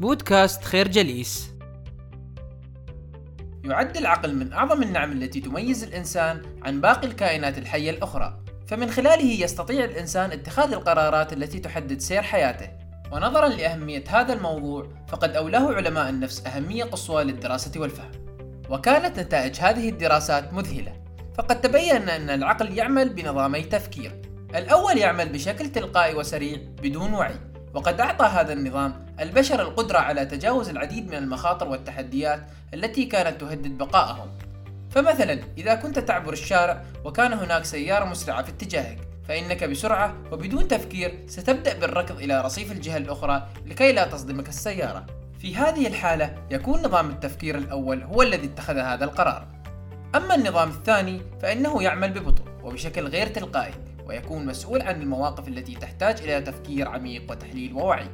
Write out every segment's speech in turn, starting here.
بودكاست خير جليس. يعد العقل من أعظم النعم التي تميز الإنسان عن باقي الكائنات الحية الأخرى. فمن خلاله يستطيع الإنسان اتخاذ القرارات التي تحدد سير حياته. ونظرا لأهمية هذا الموضوع فقد أولاه علماء النفس أهمية قصوى للدراسة والفهم. وكانت نتائج هذه الدراسات مذهلة فقد تبين أن العقل يعمل بنظامي تفكير. الأول يعمل بشكل تلقائي وسريع بدون وعي وقد أعطى هذا النظام البشر القدرة على تجاوز العديد من المخاطر والتحديات التي كانت تهدد بقائهم. فمثلا إذا كنت تعبر الشارع وكان هناك سيارة مسرعة في اتجاهك فإنك بسرعة وبدون تفكير ستبدأ بالركض إلى رصيف الجهة الأخرى لكي لا تصدمك السيارة. في هذه الحالة يكون نظام التفكير الأول هو الذي اتخذ هذا القرار. أما النظام الثاني فإنه يعمل ببطء وبشكل غير تلقائي ويكون مسؤول عن المواقف التي تحتاج إلى تفكير عميق وتحليل ووعي.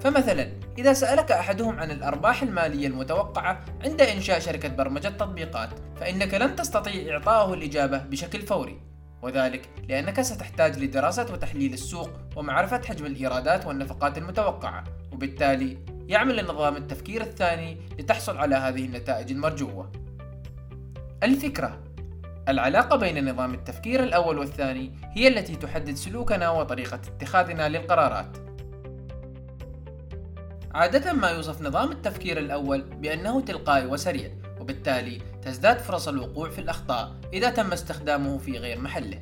فمثلا إذا سألك أحدهم عن الأرباح المالية المتوقعة عند إنشاء شركة برمجة تطبيقات فإنك لن تستطيع إعطائه الإجابة بشكل فوري. وذلك لأنك ستحتاج لدراسة وتحليل السوق ومعرفة حجم الإيرادات والنفقات المتوقعة. وبالتالي يعمل نظام التفكير الثاني لتحصل على هذه النتائج المرجوة. الفكرة العلاقة بين نظام التفكير الأول والثاني هي التي تحدد سلوكنا وطريقة اتخاذنا للقرارات. عادة ما يوصف نظام التفكير الأول بأنه تلقائي وسريع، وبالتالي تزداد فرص الوقوع في الأخطاء إذا تم استخدامه في غير محله.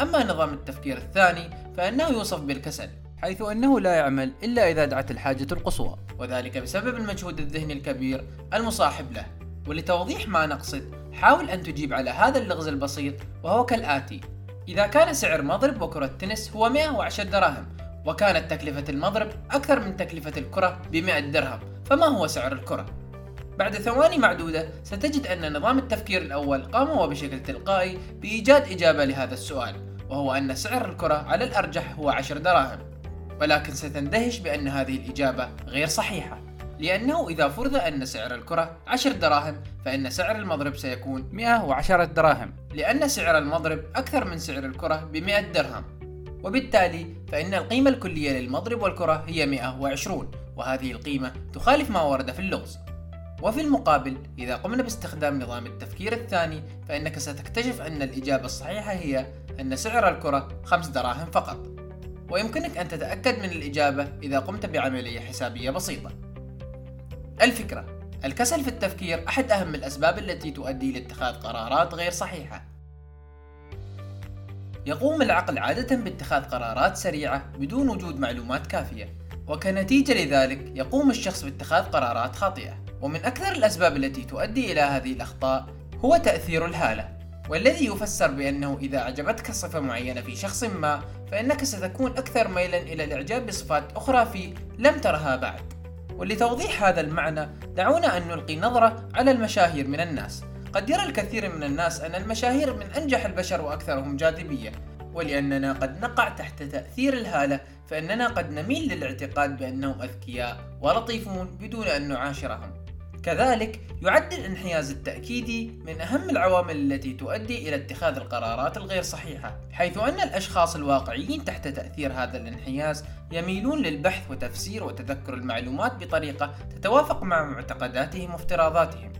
أما نظام التفكير الثاني فإنه يوصف بالكسل، حيث أنه لا يعمل إلا إذا دعت الحاجة القصوى، وذلك بسبب المجهود الذهني الكبير المصاحب له. ولتوضيح ما نقصد حاول أن تجيب على هذا اللغز البسيط وهو كالآتي إذا كان سعر مضرب وكرة تنس هو 110 دراهم وكانت تكلفة المضرب أكثر من تكلفة الكرة ب 100 درهم فما هو سعر الكرة؟ بعد ثواني معدودة ستجد أن نظام التفكير الأول قام وبشكل تلقائي بإيجاد إجابة لهذا السؤال وهو أن سعر الكرة على الأرجح هو 10 دراهم ولكن ستندهش بأن هذه الإجابة غير صحيحة لأنه إذا فرض أن سعر الكرة 10 دراهم فإن سعر المضرب سيكون 110 دراهم لأن سعر المضرب أكثر من سعر الكرة ب 100 درهم وبالتالي فإن القيمة الكلية للمضرب والكرة هي 120 وهذه القيمة تخالف ما ورد في اللغز. وفي المقابل إذا قمنا باستخدام نظام التفكير الثاني فإنك ستكتشف أن الإجابة الصحيحة هي أن سعر الكرة 5 دراهم فقط. ويمكنك أن تتأكد من الإجابة إذا قمت بعملية حسابية بسيطة. الفكرة الكسل في التفكير أحد أهم الأسباب التي تؤدي لاتخاذ قرارات غير صحيحة. يقوم العقل عادة باتخاذ قرارات سريعة بدون وجود معلومات كافية وكنتيجة لذلك يقوم الشخص باتخاذ قرارات خاطئة. ومن أكثر الأسباب التي تؤدي إلى هذه الأخطاء هو تأثير الهالة والذي يفسر بأنه إذا أعجبتك صفة معينة في شخص ما فإنك ستكون أكثر ميلا إلى الإعجاب بصفات أخرى فيه لم ترها بعد ولتوضيح هذا المعنى دعونا أن نلقي نظرة على المشاهير من الناس. قد يرى الكثير من الناس أن المشاهير من أنجح البشر وأكثرهم جاذبية ولأننا قد نقع تحت تأثير الهالة فإننا قد نميل للاعتقاد بأنهم أذكياء ولطيفون بدون أن نعاشرهم. كذلك يعد الانحياز التأكيدي من أهم العوامل التي تؤدي إلى اتخاذ القرارات الغير صحيحة، حيث أن الأشخاص الواقعيين تحت تأثير هذا الانحياز يميلون للبحث وتفسير وتذكر المعلومات بطريقة تتوافق مع معتقداتهم وافتراضاتهم،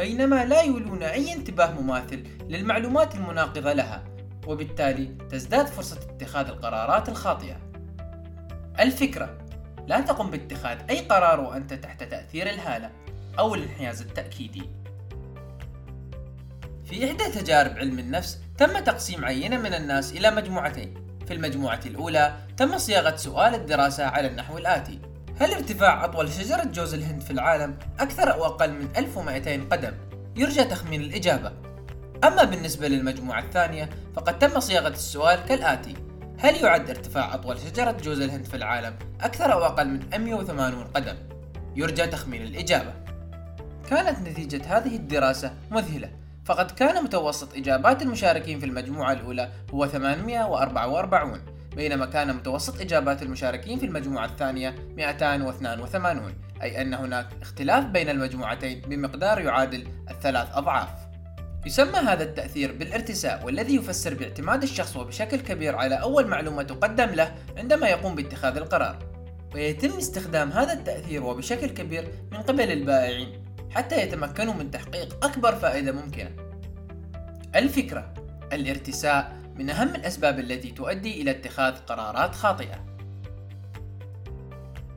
بينما لا يولون أي انتباه مماثل للمعلومات المناقضة لها، وبالتالي تزداد فرصة اتخاذ القرارات الخاطئة. الفكرة لا تقم باتخاذ أي قرار وأنت تحت تأثير الهالة أو الانحياز التأكيدي. في إحدى تجارب علم النفس تم تقسيم عينة من الناس إلى مجموعتين. في المجموعة الأولى تم صياغة سؤال الدراسة على النحو الآتي: هل ارتفاع أطول شجرة جوز الهند في العالم أكثر أو أقل من 1200 قدم؟ يرجى تخمين الإجابة. أما بالنسبة للمجموعة الثانية فقد تم صياغة السؤال كالآتي: هل يعد ارتفاع أطول شجرة جوز الهند في العالم أكثر أو أقل من 180 قدم؟ يرجى تخمين الإجابة. كانت نتيجة هذه الدراسة مذهلة فقد كان متوسط إجابات المشاركين في المجموعة الأولى هو 844 بينما كان متوسط إجابات المشاركين في المجموعة الثانية 282 أي أن هناك اختلاف بين المجموعتين بمقدار يعادل الثلاث أضعاف يسمى هذا التأثير بالارتساء والذي يفسر باعتماد الشخص وبشكل كبير على أول معلومة تقدم له عندما يقوم باتخاذ القرار ويتم استخدام هذا التأثير وبشكل كبير من قبل البائعين حتى يتمكنوا من تحقيق أكبر فائدة ممكنة. الفكرة الارتساء من أهم الأسباب التي تؤدي إلى اتخاذ قرارات خاطئة.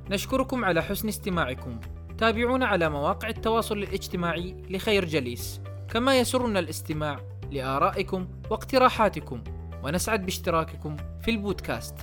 نشكركم على حسن استماعكم. تابعونا على مواقع التواصل الاجتماعي لخير جليس، كما يسرنا الاستماع لآرائكم واقتراحاتكم، ونسعد باشتراككم في البودكاست.